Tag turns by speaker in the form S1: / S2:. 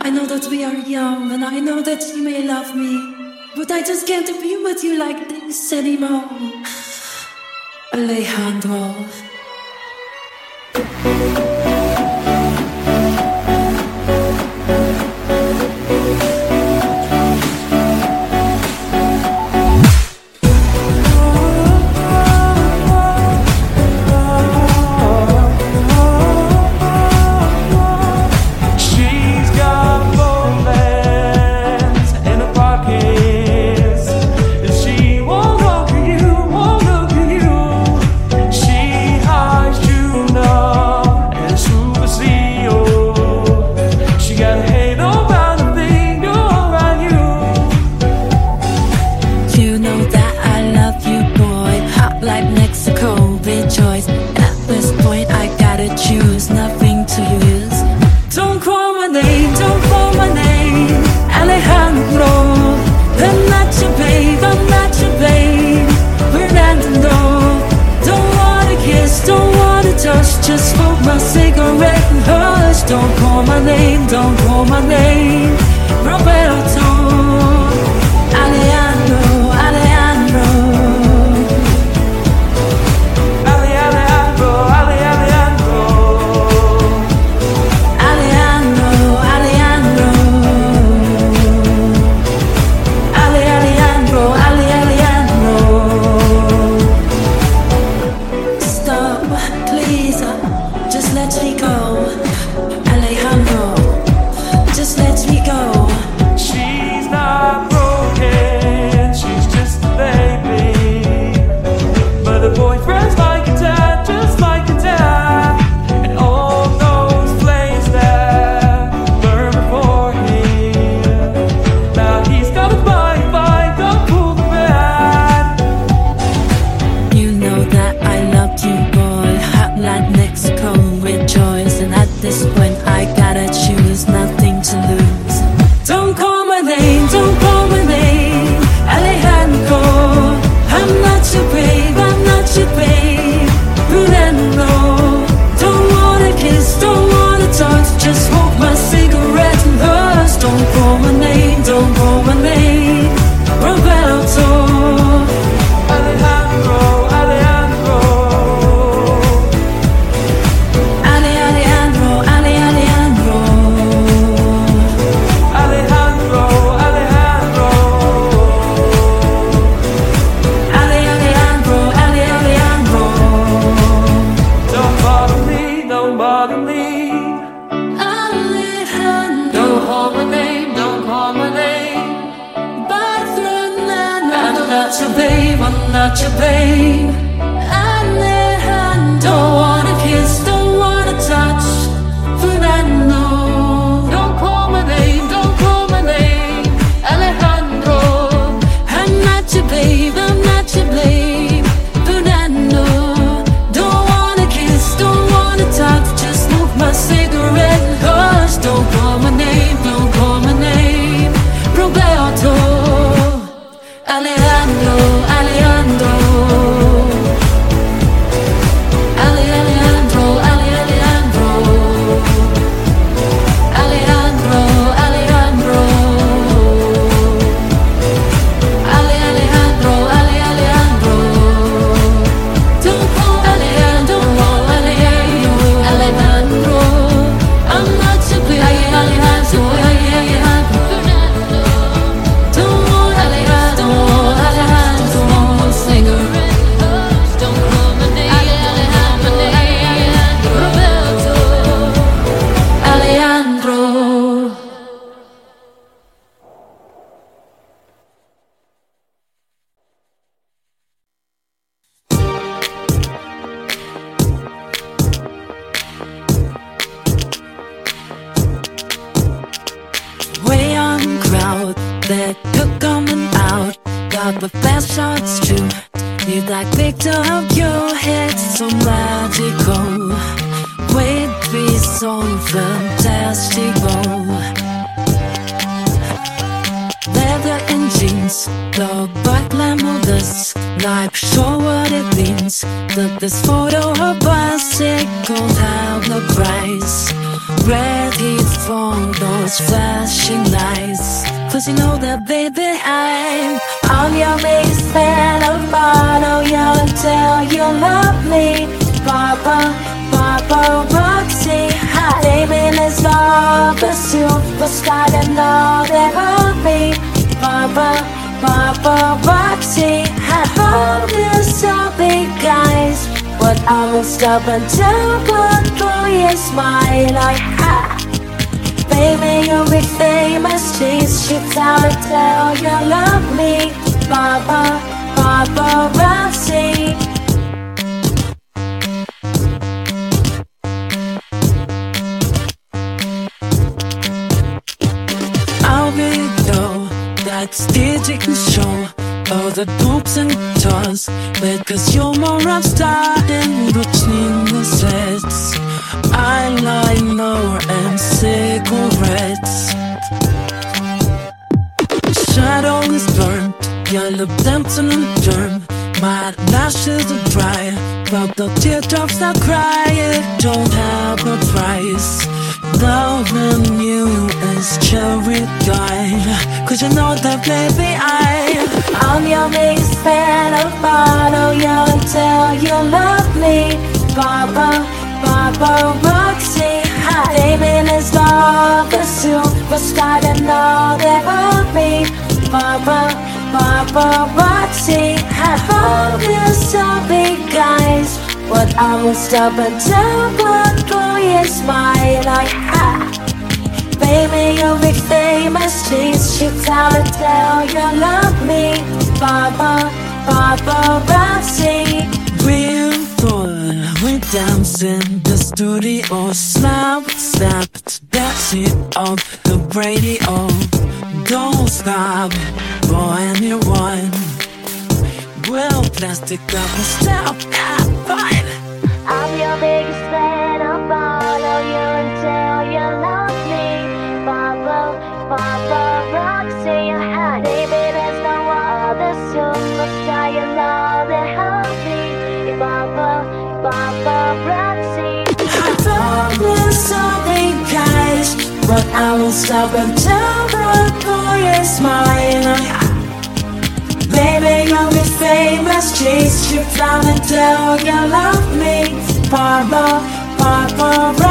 S1: I know that we are young and I know that you may love me, but I just can't be with you like this anymore. Alejandro. Don't call my name, don't call my name, Roberto. I'm not your babe. Like picked of your head so magical. With this so fantastical Leather and jeans, look but glamorous Like Show what it means. That this photo of us, it goes the price. Ready for those flashing lights. Cause you know that baby I'm I'm your biggest fan of follow you until you love me. Papa, Paparazzi. Hi, baby, let's love the superstar and all that will be. Papa, Paparazzi. I hope be guys. But I will stop until one oh for your smile. Like, ha. Baby, you'll be famous. Chase you and tell you love me. Papa, Paparazzi. I'll be though that stage can show all the dopes and toss because you're more rock star in between the sets. Eyeliner and cigarettes. Shadow is burnt, your lip dancing and germ. My lashes are dry, but the teardrops I cry it don't have a price. Loving you is cherry guide, cause you know that baby I I'm your biggest fan. I'll follow you until you love me, Papa, Papa Roxy. Baby, let's love the superstar and all that will be, Papa, Papa Roxy. You so big guys, but I will stop until one for your my life. Baby, you'll be famous. Chase you down and tell you love me. Papa, Paparazzi. Real good. We dance in the studio. Snap, snap. That's it on the radio. Don't stop for anyone. Well, plastic up stop. But I won't stop until the boy is mine. Baby, you'll be famous. Chase you down until you love me. Papa, Papa.